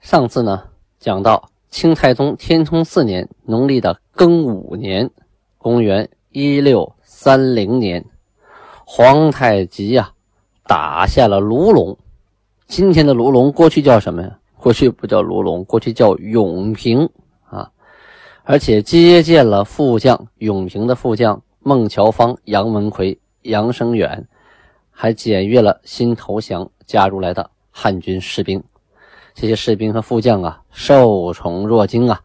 上次呢，讲到清太宗天聪四年农历的庚午年，公元一六三零年，皇太极呀打下了卢龙。今天的卢龙，过去叫什么呀？过去不叫卢龙，过去叫永平啊。而且接见了副将永平的副将孟乔芳、杨文魁、杨生远，还检阅了新投降加入来的汉军士兵。这些士兵和副将啊，受宠若惊啊，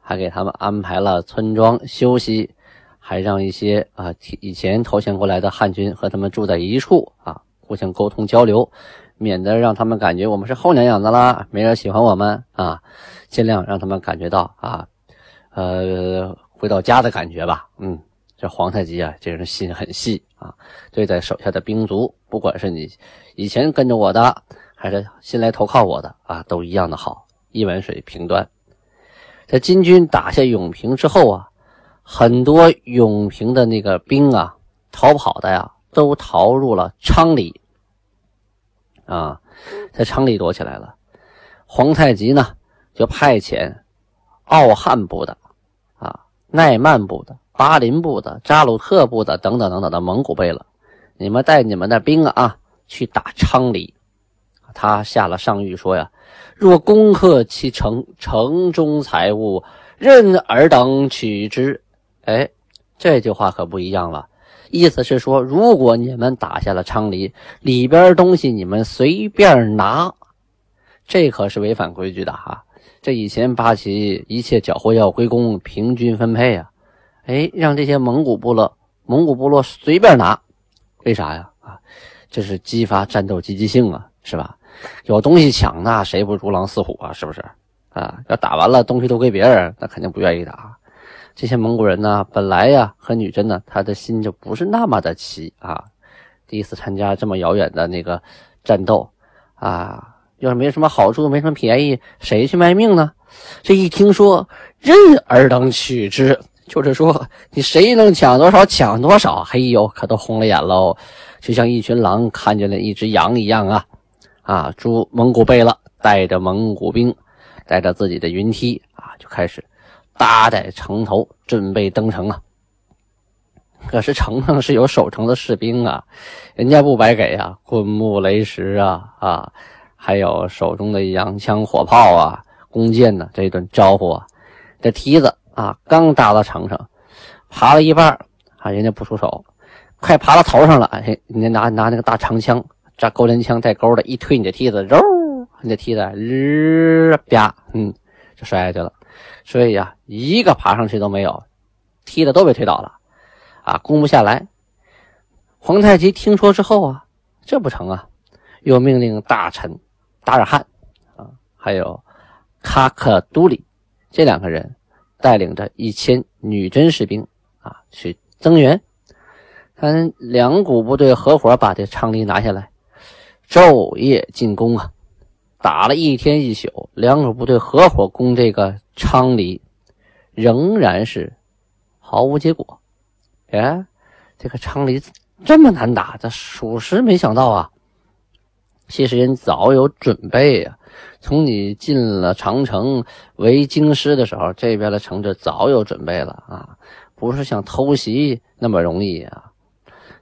还给他们安排了村庄休息，还让一些啊以前投降过来的汉军和他们住在一处啊，互相沟通交流，免得让他们感觉我们是后娘养的啦，没人喜欢我们啊，尽量让他们感觉到啊，呃，回到家的感觉吧。嗯，这皇太极啊，这人心很细啊，对待手下的兵卒，不管是你以前跟着我的。还是新来投靠我的啊，都一样的好，一碗水平端。在金军打下永平之后啊，很多永平的那个兵啊，逃跑的呀，都逃入了昌黎啊，在昌黎躲起来了。皇太极呢，就派遣奥汉部的啊、奈曼部的、巴林部的、扎鲁特部的等等等等的蒙古贝勒，你们带你们的兵啊，去打昌黎。他下了上谕说呀：“若攻克其城，城中财物任尔等取之。”哎，这句话可不一样了，意思是说，如果你们打下了昌黎，里边东西你们随便拿，这可是违反规矩的哈。这以前八旗一切缴获要归公，平均分配啊。哎，让这些蒙古部落、蒙古部落随便拿，为啥呀？啊，这是激发战斗积极性啊，是吧？有东西抢，那谁不如狼似虎啊？是不是？啊，要打完了东西都归别人，那肯定不愿意打。这些蒙古人呢，本来呀和女真呢，他的心就不是那么的齐啊。第一次参加这么遥远的那个战斗啊，要是没什么好处，没什么便宜，谁去卖命呢？这一听说任尔等取之，就是说你谁能抢多少抢多少，嘿呦，可都红了眼喽，就像一群狼看见了一只羊一样啊。啊，朱蒙古贝勒带着蒙古兵，带着自己的云梯啊，就开始搭在城头，准备登城啊。可是城上是有守城的士兵啊，人家不白给啊，棍木雷石啊啊，还有手中的洋枪火炮啊，弓箭呢，这一顿招呼啊。这梯子啊，刚搭到城上，爬了一半啊，人家不出手，快爬到头上了，人家拿拿那个大长枪。这钩镰枪带钩的，一推你的梯子，揉，你的梯子日啪，嗯，就摔下去了。所以呀，一个爬上去都没有，梯子都被推倒了，啊，攻不下来。皇太极听说之后啊，这不成啊，又命令大臣达尔汉啊，还有喀克都里这两个人，带领着一千女真士兵啊，去增援。看两股部队合伙把这昌黎拿下来。昼夜进攻啊，打了一天一宿，两股部队合伙攻这个昌黎，仍然是毫无结果。哎，这个昌黎这么难打，这属实没想到啊。其实人早有准备啊，从你进了长城为京师的时候，这边的城就早有准备了啊，不是像偷袭那么容易啊。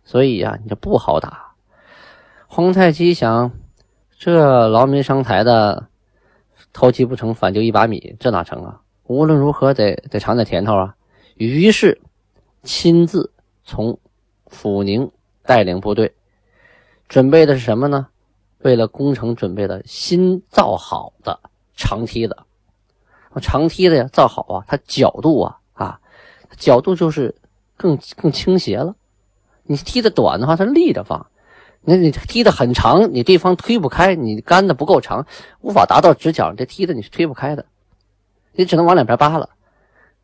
所以呀，你就不好打。皇太极想，这劳民伤财的，偷鸡不成反丢一把米，这哪成啊？无论如何得得尝点甜头啊！于是亲自从阜宁带领部队，准备的是什么呢？为了攻城准备的新造好的长梯子。长梯子呀，造好啊，它角度啊啊，角度就是更更倾斜了。你梯子短的话，它立着放。那你踢得很长，你对方推不开，你杆子不够长，无法达到直角，这踢的你是推不开的，你只能往两边扒拉。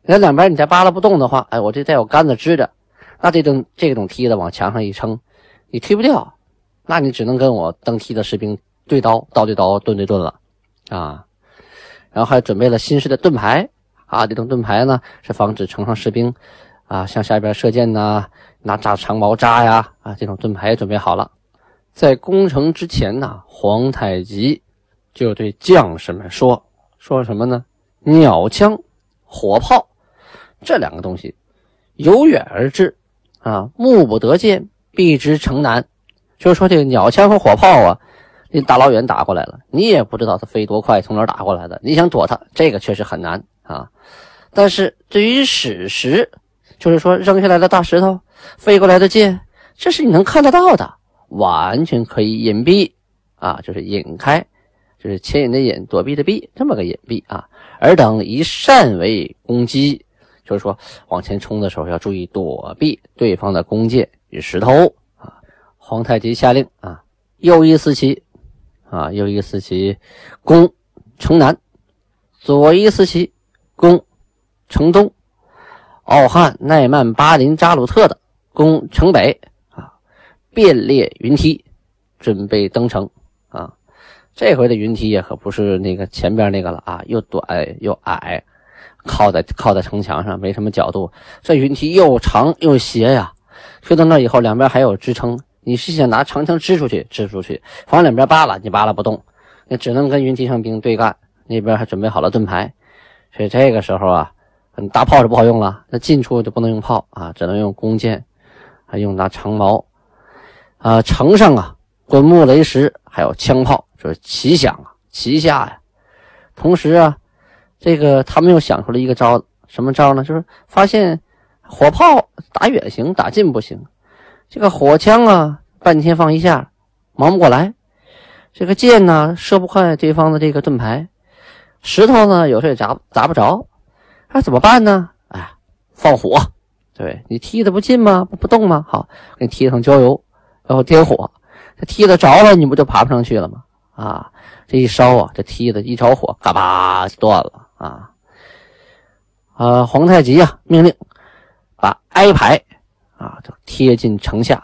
那两边你再扒拉不动的话，哎，我这再有杆子支着，那这种这种梯子往墙上一撑，你推不掉，那你只能跟我登梯的士兵对刀，刀对刀，盾对盾了，啊。然后还准备了新式的盾牌啊，这种盾牌呢是防止城上士兵啊向下边射箭呐，拿扎长矛扎呀，啊，这种盾牌也准备好了。在攻城之前呢，皇太极就对将士们说：“说什么呢？鸟枪、火炮这两个东西由远而至啊，目不得见，避之城南。就是说，这个鸟枪和火炮啊，你大老远打过来了，你也不知道它飞多快，从哪打过来的。你想躲它，这个确实很难啊。但是对于史实，就是说扔下来的大石头、飞过来的箭，这是你能看得到的。”完全可以隐蔽啊，就是隐开，就是牵引的引，躲避的避，这么个隐蔽啊。尔等以善为攻击，就是说往前冲的时候要注意躲避对方的弓箭与石头啊。皇太极下令啊，右一四旗啊，右一四旗攻城南，左一四旗攻城东，奥汉、奈曼、巴林、扎鲁特的攻城北。便列云梯，准备登城啊！这回的云梯也可不是那个前边那个了啊，又短又矮，靠在靠在城墙上，没什么角度。这云梯又长又斜呀，推到那以后，两边还有支撑。你是想拿长枪支出去，支出去，往两边扒拉，你扒拉不动，你只能跟云梯上兵对干。那边还准备好了盾牌，所以这个时候啊，大炮是不好用了，那近处就不能用炮啊，只能用弓箭，还用拿长矛。啊，城上啊，滚木雷石，还有枪炮，就是齐响啊，齐下呀。同时啊，这个他们又想出了一个招，什么招呢？就是发现火炮打远行，打近不行。这个火枪啊，半天放一下，忙不过来。这个箭呢，射不坏对方的这个盾牌。石头呢，有时候也砸砸不着。那怎么办呢？哎，放火。对你踢的不近吗？不动吗？好，给你踢上焦油。然后点火，这梯子着了，你不就爬不上去了吗？啊，这一烧啊，这梯子一着火，嘎巴就断了啊！啊，皇太极啊，命令把挨牌啊，就贴近城下。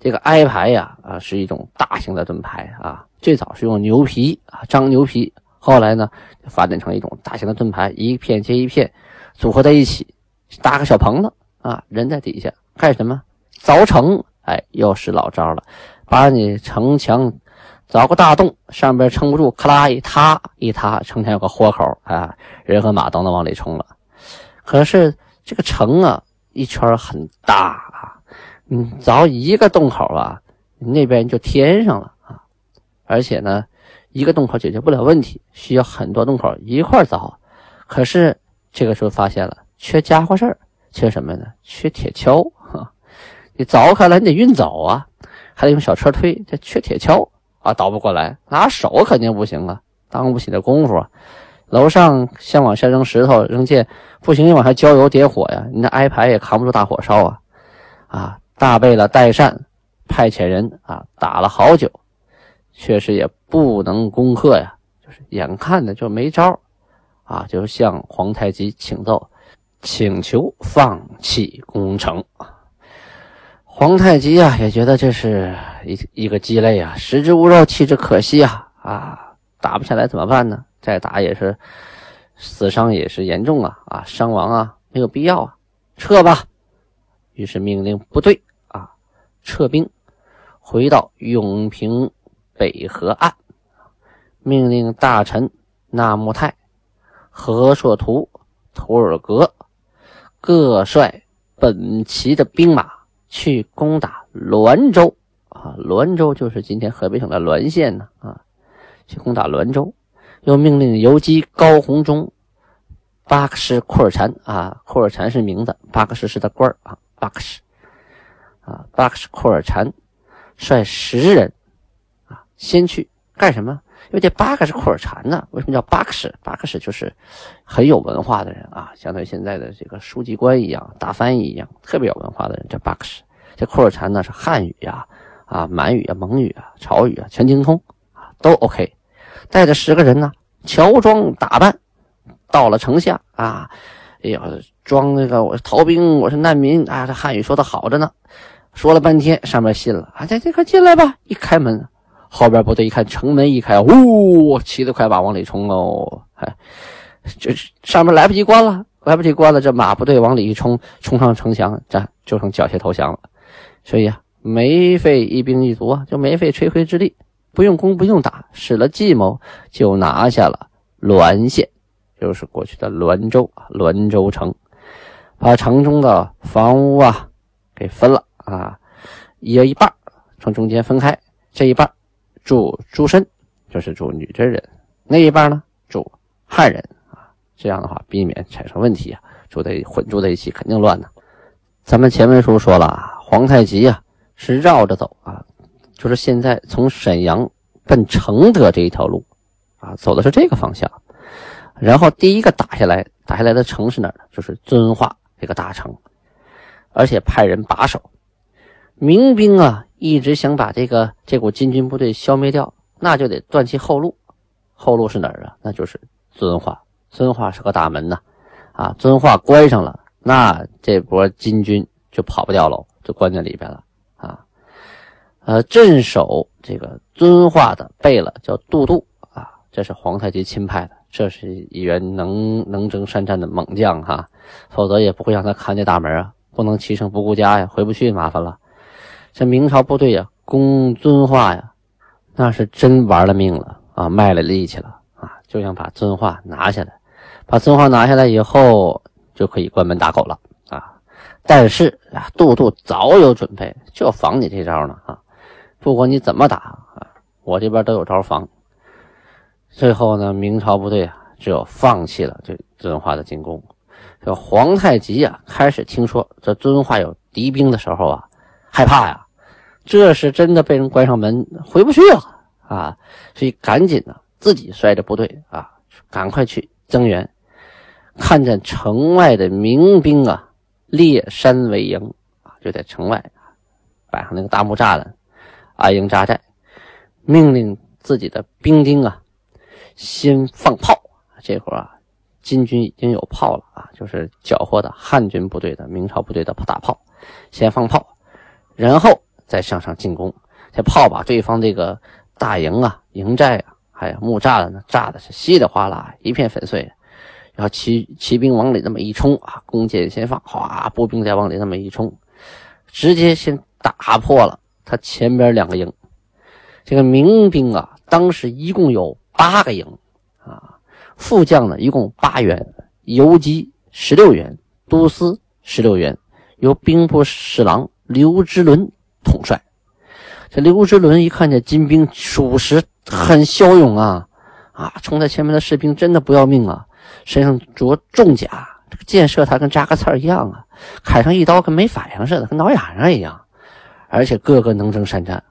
这个挨牌呀，啊，是一种大型的盾牌啊，最早是用牛皮啊，张牛皮，后来呢，发展成一种大型的盾牌，一片接一片组合在一起，搭个小棚子啊，人在底下干什么？凿城。哎，又是老招了，把你城墙凿个大洞，上边撑不住，咔啦一塌一塌，城墙有个豁口啊，人和马都能往里冲了。可是这个城啊，一圈很大啊，你凿一个洞口啊，那边就填上了啊。而且呢，一个洞口解决不了问题，需要很多洞口一块凿。可是这个时候发现了，缺家伙事儿，缺什么呢？缺铁锹。你凿开了，你得运走啊，还得用小车推，这缺铁锹啊，倒不过来，拿手肯定不行啊，当不起这功夫啊。楼上先往下扔石头、扔箭，不行，你往下浇油、点火呀。你那挨排也扛不住大火烧啊！啊，大贝勒代善派遣人啊，打了好久，确实也不能攻克呀，就是眼看着就没招啊，就向皇太极请奏，请求放弃攻城啊。皇太极啊，也觉得这是一一个鸡肋啊，食之无肉，弃之可惜啊！啊，打不下来怎么办呢？再打也是死伤也是严重啊！啊，伤亡啊，没有必要啊，撤吧。于是命令部队啊撤兵，回到永平北河岸，命令大臣纳木泰、何硕图、图尔格各率本旗的兵马。去攻打滦州啊！滦州就是今天河北省的滦县呢啊！去攻打滦州，又命令游击高鸿忠、巴克什库尔禅啊，库尔禅是名字，巴克什是他官啊，巴克什啊，巴克什库尔禅率十人啊，先去干什么？因为这巴克是库尔禅呢，为什么叫巴克什？巴克什就是很有文化的人啊，相当于现在的这个书记官一样，大翻译一样，特别有文化的人叫巴克什。这库尔禅呢是汉语呀，啊，满语啊、蒙语啊、朝语啊全精通啊，都 OK。带着十个人呢，乔装打扮，到了城下啊，哎呀，装那个我是逃兵，我是难民啊，这汉语说的好着呢。说了半天，上面信了啊，这这快进来吧！一开门，后边部队一看城门一开，呜，骑得快马往里冲哦，哎，这上面来不及关了，来不及关了，这马部队往里一冲，冲上城墙，这就剩缴械投降了。所以啊，没费一兵一卒啊，就没费吹灰之力，不用攻不用打，使了计谋就拿下了滦县，就是过去的滦州啊，滦州城，把城中的房屋啊给分了。啊，一人一半，从中间分开，这一半住诸身，就是住女真人；那一半呢住汉人啊。这样的话，避免产生问题啊，住在混住在一起肯定乱呢。咱们前文书说了，皇太极啊是绕着走啊，就是现在从沈阳奔承德这一条路啊，走的是这个方向。然后第一个打下来，打下来的城是哪儿？就是遵化这个大城，而且派人把守。民兵啊，一直想把这个这股金军部队消灭掉，那就得断其后路。后路是哪儿啊？那就是遵化。遵化是个大门呐，啊，遵化关上了，那这波金军就跑不掉了，就关在里边了啊。呃，镇守这个遵化的贝勒叫杜度啊，这是皇太极钦派的，这是一员能能征善战的猛将哈，否则也不会让他看这大门啊，不能骑乘不顾家呀，回不去麻烦了。这明朝部队呀，攻遵化呀，那是真玩了命了啊，卖了力气了啊，就想把遵化拿下来。把遵化拿下来以后，就可以关门打狗了啊。但是啊，杜度早有准备，就防你这招呢啊。不管你怎么打啊，我这边都有招防。最后呢，明朝部队啊，只有放弃了对遵化的进攻。这皇太极啊，开始听说这遵化有敌兵的时候啊，害怕呀。这是真的被人关上门回不去了啊！所以赶紧呢，自己率着部队啊，赶快去增援。看见城外的民兵啊，列山为营啊，就在城外摆上那个大木栅栏，安营扎寨。命令自己的兵丁啊，先放炮。这会儿啊，金军已经有炮了啊，就是缴获的汉军部队的明朝部队的大炮，先放炮，然后。再向上进攻，这炮把对方这个大营啊、营寨啊，还有木栅栏呢，炸的是稀里哗啦，一片粉碎。然后骑骑兵往里那么一冲啊，弓箭先放，哗，步兵再往里那么一冲，直接先打破了他前边两个营。这个民兵啊，当时一共有八个营啊，副将呢一共八员，游击十六员，都司十六员，由兵部侍郎刘之伦。统帅，这刘之伦一看见金兵，属实很骁勇啊！啊，冲在前面的士兵真的不要命啊，身上着重甲，这个箭射他跟扎个刺儿一样啊，砍上一刀跟没反应似的，跟挠痒痒一样。而且个个能征善战，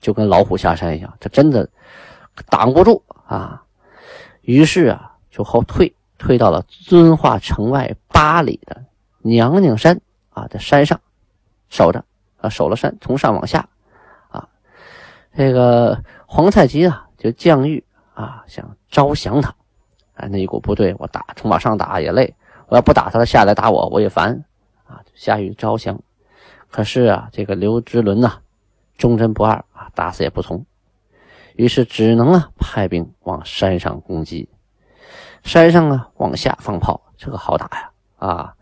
就跟老虎下山一样，他真的挡不住啊！于是啊，就后退，退到了遵化城外八里的娘娘山啊，在山上守着。啊，守了山，从上往下，啊，这个皇太极啊，就降谕啊，想招降他，啊，那一股部队，我打，从往上打也累，我要不打他，他下来打我，我也烦，啊，下雨招降。可是啊，这个刘之伦呐，忠贞不二啊，打死也不从，于是只能啊，派兵往山上攻击，山上啊，往下放炮，这个好打呀，啊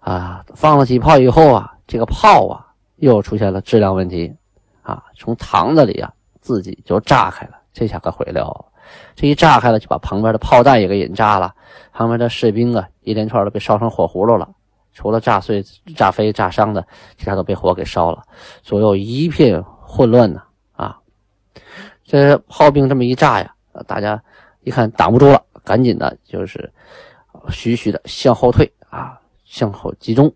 啊，放了几炮以后啊，这个炮啊。又出现了质量问题，啊，从膛子里啊自己就炸开了，这下可毁了。这一炸开了，就把旁边的炮弹也给引炸了，旁边的士兵啊一连串都被烧成火葫芦了，除了炸碎、炸飞、炸伤的，其他都被火给烧了，左右一片混乱呢。啊，这炮兵这么一炸呀，大家一看挡不住了，赶紧的就是徐徐的向后退啊，向后集中。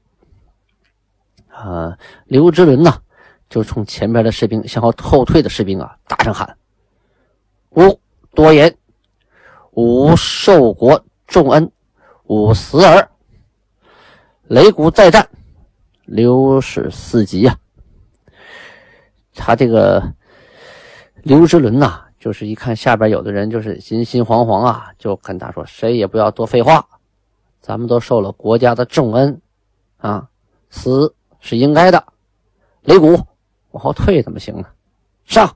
呃，刘之伦呢，就冲前边的士兵向后后退的士兵啊，大声喊：“吾多言，吾受国重恩，吾死耳。擂鼓再战，刘氏四级啊！他这个刘之伦呐，就是一看下边有的人就是心心惶惶啊，就跟他说：“谁也不要多废话，咱们都受了国家的重恩啊，死是应该的。擂鼓往后退怎么行呢？上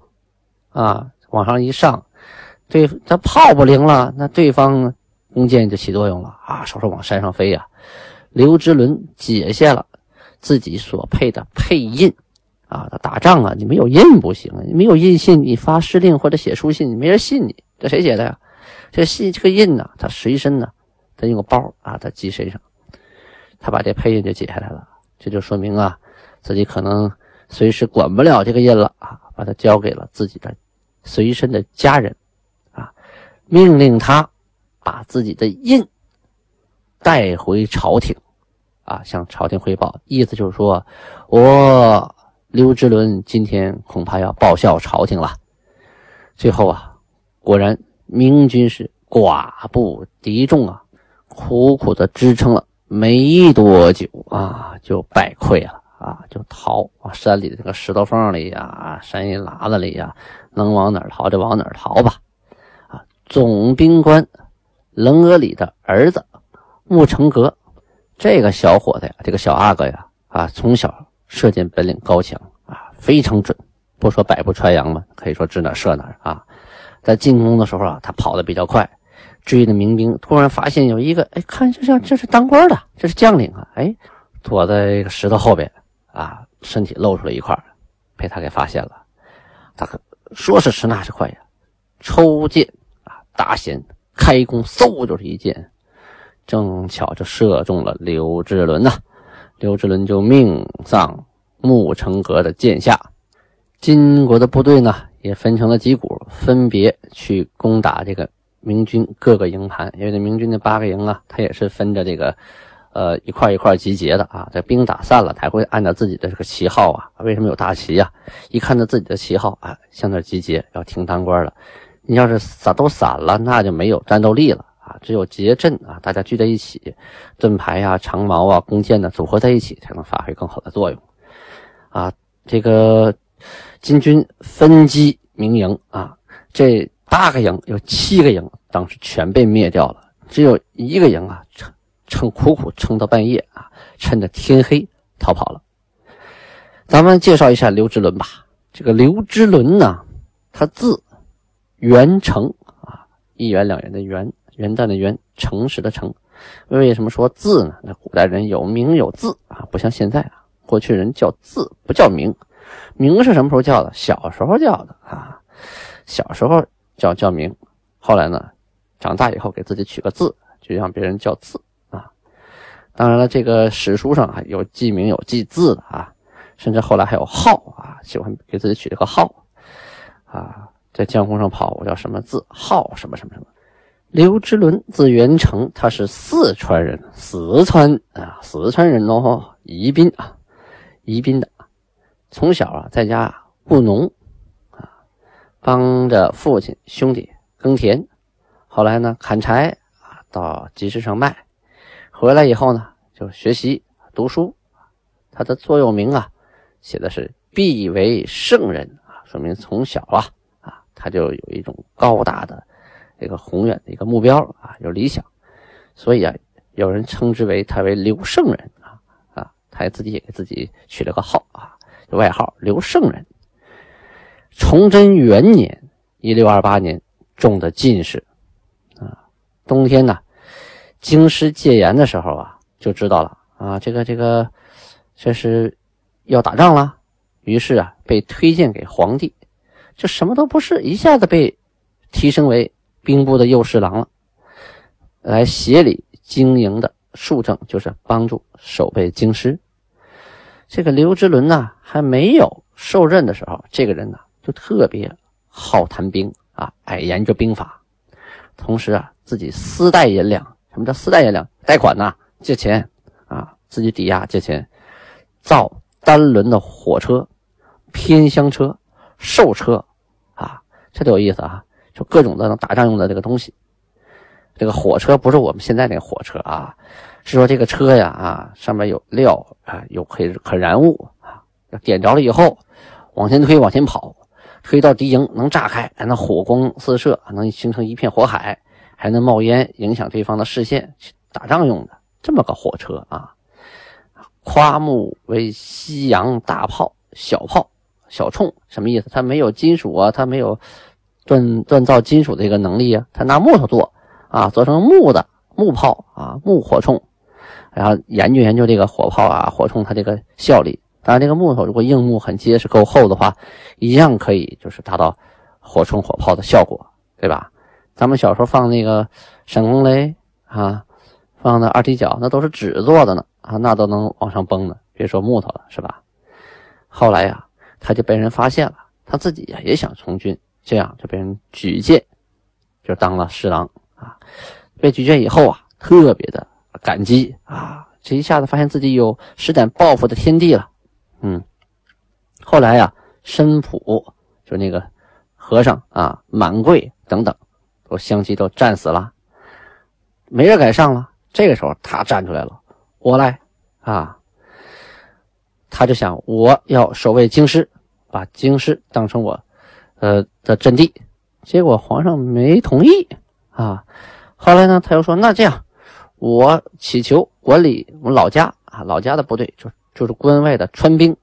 啊，往上一上，对，他炮不灵了，那对方弓箭就起作用了啊，手手往山上飞呀。刘之伦解下了自己所配的配印。”啊，他打仗啊，你没有印不行，你没有印信，你发施令或者写书信，没人信你。这谁写的呀？这信这个印呢，他随身呢，他用个包啊，他系身上，他把这配印就解下来了。这就说明啊，自己可能随时管不了这个印了啊，把他交给了自己的随身的家人啊，命令他把自己的印带回朝廷啊，向朝廷汇报，意思就是说我。刘之伦今天恐怕要报效朝廷了。最后啊，果然明军是寡不敌众啊，苦苦的支撑了没多久啊，就败溃了啊，就逃往山里的这个石头缝里呀、山阴喇子里呀，能往哪儿逃就往哪儿逃吧。啊，总兵官棱额里的儿子穆成格，这个小伙子呀，这个小阿哥呀，啊，从小。射箭本领高强啊，非常准。不说百步穿杨嘛，可以说指哪射哪啊。在进攻的时候啊，他跑得比较快，追的民兵突然发现有一个，哎，看这像这是当官的，这是将领啊，哎，躲在一个石头后边啊，身体露出了一块，被他给发现了。他可说时迟那时快呀，抽箭啊，打弦开弓，嗖就是一箭，正巧就射中了刘志伦呐。刘志伦就命丧穆成阁的剑下，金国的部队呢也分成了几股，分别去攻打这个明军各个营盘。因为这明军的八个营啊，他也是分着这个，呃，一块一块集结的啊。这兵打散了，他会按照自己的这个旗号啊。为什么有大旗啊？一看到自己的旗号啊，向那集结，要听当官了。你要是散都散了，那就没有战斗力了。啊，只有结阵啊，大家聚在一起，盾牌呀、长矛啊、弓箭呢组合在一起，才能发挥更好的作用。啊，这个金军分击明营啊，这八个营有七个营当时全被灭掉了，只有一个营啊撑撑苦苦撑到半夜啊，趁着天黑逃跑了。咱们介绍一下刘之伦吧。这个刘之伦呢，他字元成啊，一元两元的元。元旦的元，诚实的诚。为什么说字呢？那古代人有名有字啊，不像现在啊。过去人叫字不叫名，名是什么时候叫的？小时候叫的啊。小时候叫叫名，后来呢，长大以后给自己取个字，就让别人叫字啊。当然了，这个史书上还有记名有记字的啊，甚至后来还有号啊，喜欢给自己取了个号啊，在江湖上跑，我叫什么字号什么什么什么。刘之伦字元成，他是四川人，四川啊，四川人哦，宜宾啊，宜宾的。从小啊，在家务农，帮着父亲兄弟耕田。后来呢，砍柴啊，到集市上卖。回来以后呢，就学习读书。他的座右铭啊，写的是“必为圣人”啊，说明从小啊啊，他就有一种高大的。这个宏远的一个目标啊，有理想，所以啊，有人称之为他为刘圣人啊啊，他自己也给自己取了个号啊，外号刘圣人。崇祯元年（一六二八年）中的进士啊，冬天呢，京师戒严的时候啊，就知道了啊，这个这个这是要打仗了，于是啊，被推荐给皇帝，就什么都不是，一下子被提升为。兵部的右侍郎了，来协理经营的庶政，就是帮助守备京师。这个刘之伦呢，还没有受任的时候，这个人呢就特别好谈兵啊，爱研究兵法，同时啊，自己私贷银两。什么叫私贷银两？贷款呐，借钱啊，自己抵押借钱，造单轮的火车、偏厢车、兽车啊，这都有意思啊。就各种的能打仗用的这个东西，这个火车不是我们现在那个火车啊，是说这个车呀啊上面有料啊，有可可燃物啊，点着了以后往前推，往前跑，推到敌营能炸开，还能火光四射，能形成一片火海，还能冒烟，影响对方的视线，打仗用的这么个火车啊！夸木为西洋大炮、小炮、小冲，什么意思？它没有金属啊，它没有锻锻造金属的一个能力啊，它拿木头做啊，做成木的木炮啊，木火铳，然后研究研究这个火炮啊、火铳它这个效力。当然，这个木头如果硬木很结实、够厚的话，一样可以就是达到火冲火炮的效果，对吧？咱们小时候放那个闪光雷啊，放的二踢脚，那都是纸做的呢。啊，那都能往上崩呢，别说木头了，是吧？后来呀，他就被人发现了，他自己呀也想从军，这样就被人举荐，就当了侍郎啊。被举荐以后啊，特别的感激啊，这一下子发现自己有施展抱负的天地了。嗯，后来呀，申普就那个和尚啊，满贵等等，都相继都战死了，没人敢上了。这个时候他站出来了。我来，啊，他就想我要守卫京师，把京师当成我，呃的阵地。结果皇上没同意啊。后来呢，他又说那这样，我祈求管理我老家啊，老家的部队就就是关外的川兵。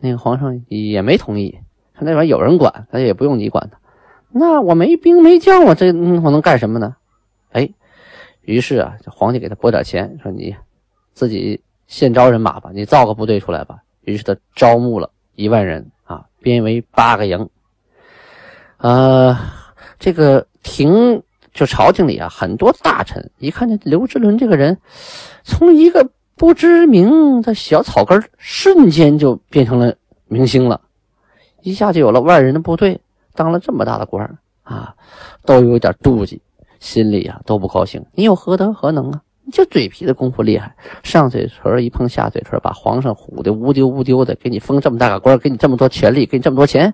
那个皇上也没同意，他那边有人管，他也不用你管他。那我没兵没将，我这我能干什么呢？哎，于是啊，皇帝给他拨点钱，说你。自己现招人马吧，你造个部队出来吧。于是他招募了一万人啊，编为八个营。呃，这个廷就朝廷里啊，很多大臣一看见刘志伦这个人，从一个不知名的小草根瞬间就变成了明星了，一下就有了万人的部队，当了这么大的官啊，都有点妒忌，心里啊都不高兴。你有何德何能啊？你就嘴皮子功夫厉害，上嘴唇一碰下嘴唇，把皇上唬得乌丢乌丢的，给你封这么大个官，给你这么多权力，给你这么多钱，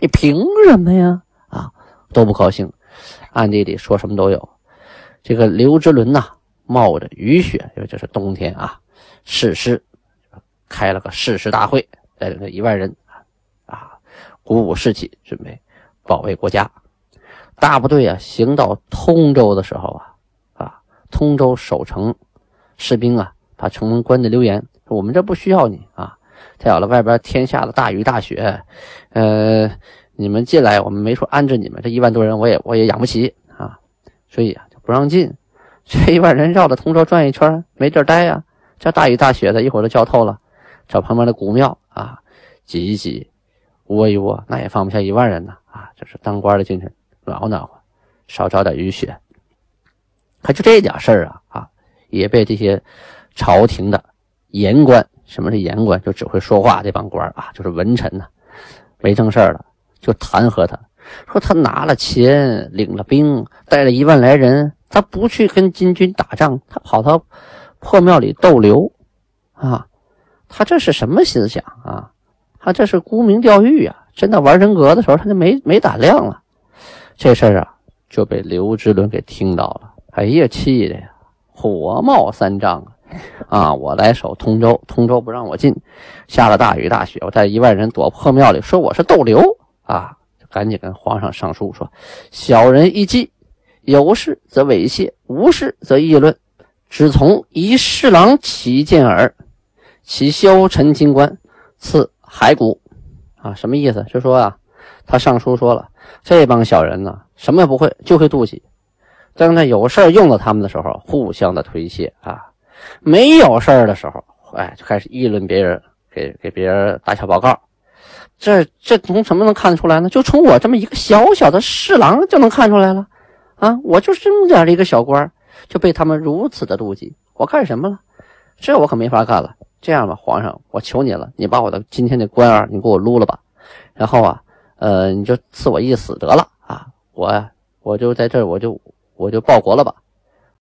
你凭什么呀？啊，都不高兴，暗地里说什么都有。这个刘之伦呐，冒着雨雪，因为这是冬天啊，誓师开了个誓师大会，带领着一万人啊，鼓舞士气，准备保卫国家。大部队啊，行到通州的时候啊。啊通州守城士兵啊，把城门关的留言，说我们这不需要你啊。再有了，外边天下的大雨大雪，呃，你们进来，我们没说安置你们，这一万多人我也我也养不起啊，所以啊就不让进。这一万人绕着通州转一圈，没地儿待呀。这大雨大雪的，一会儿都浇透了，找旁边的古庙啊挤一挤，窝一窝，那也放不下一万人呢啊。这是当官的进去暖和暖和，少找点雨雪。可就这点事儿啊啊，也被这些朝廷的言官，什么是言官？就只会说话这帮官啊，就是文臣呐，没正事儿了，就弹劾他，说他拿了钱，领了兵，带了一万来人，他不去跟金军打仗，他跑到破庙里逗留啊，他这是什么思想啊？他这是沽名钓誉啊！真的玩人格的时候，他就没没胆量了。这事儿啊，就被刘之伦给听到了。哎呀，气的呀，火冒三丈啊！啊，我来守通州，通州不让我进，下了大雨大雪，我带一万人躲破庙里，说我是逗留啊！赶紧跟皇上上书说：小人一计，有事则猥亵，无事则议论，只从一侍郎起见耳。其消沉金官，赐骸骨。啊，什么意思？就说啊，他上书说了，这帮小人呢，什么也不会，就会妒忌。等他有事用到他们的时候，互相的推卸啊；没有事的时候，哎，就开始议论别人，给给别人打小报告。这这从什么能看得出来呢？就从我这么一个小小的侍郎就能看出来了啊！我就这么点的一个小官，就被他们如此的妒忌。我干什么了？这我可没法干了。这样吧，皇上，我求你了，你把我的今天的官儿你给我撸了吧。然后啊，呃，你就赐我一死得了啊！我我就在这儿，我就。我就报国了吧。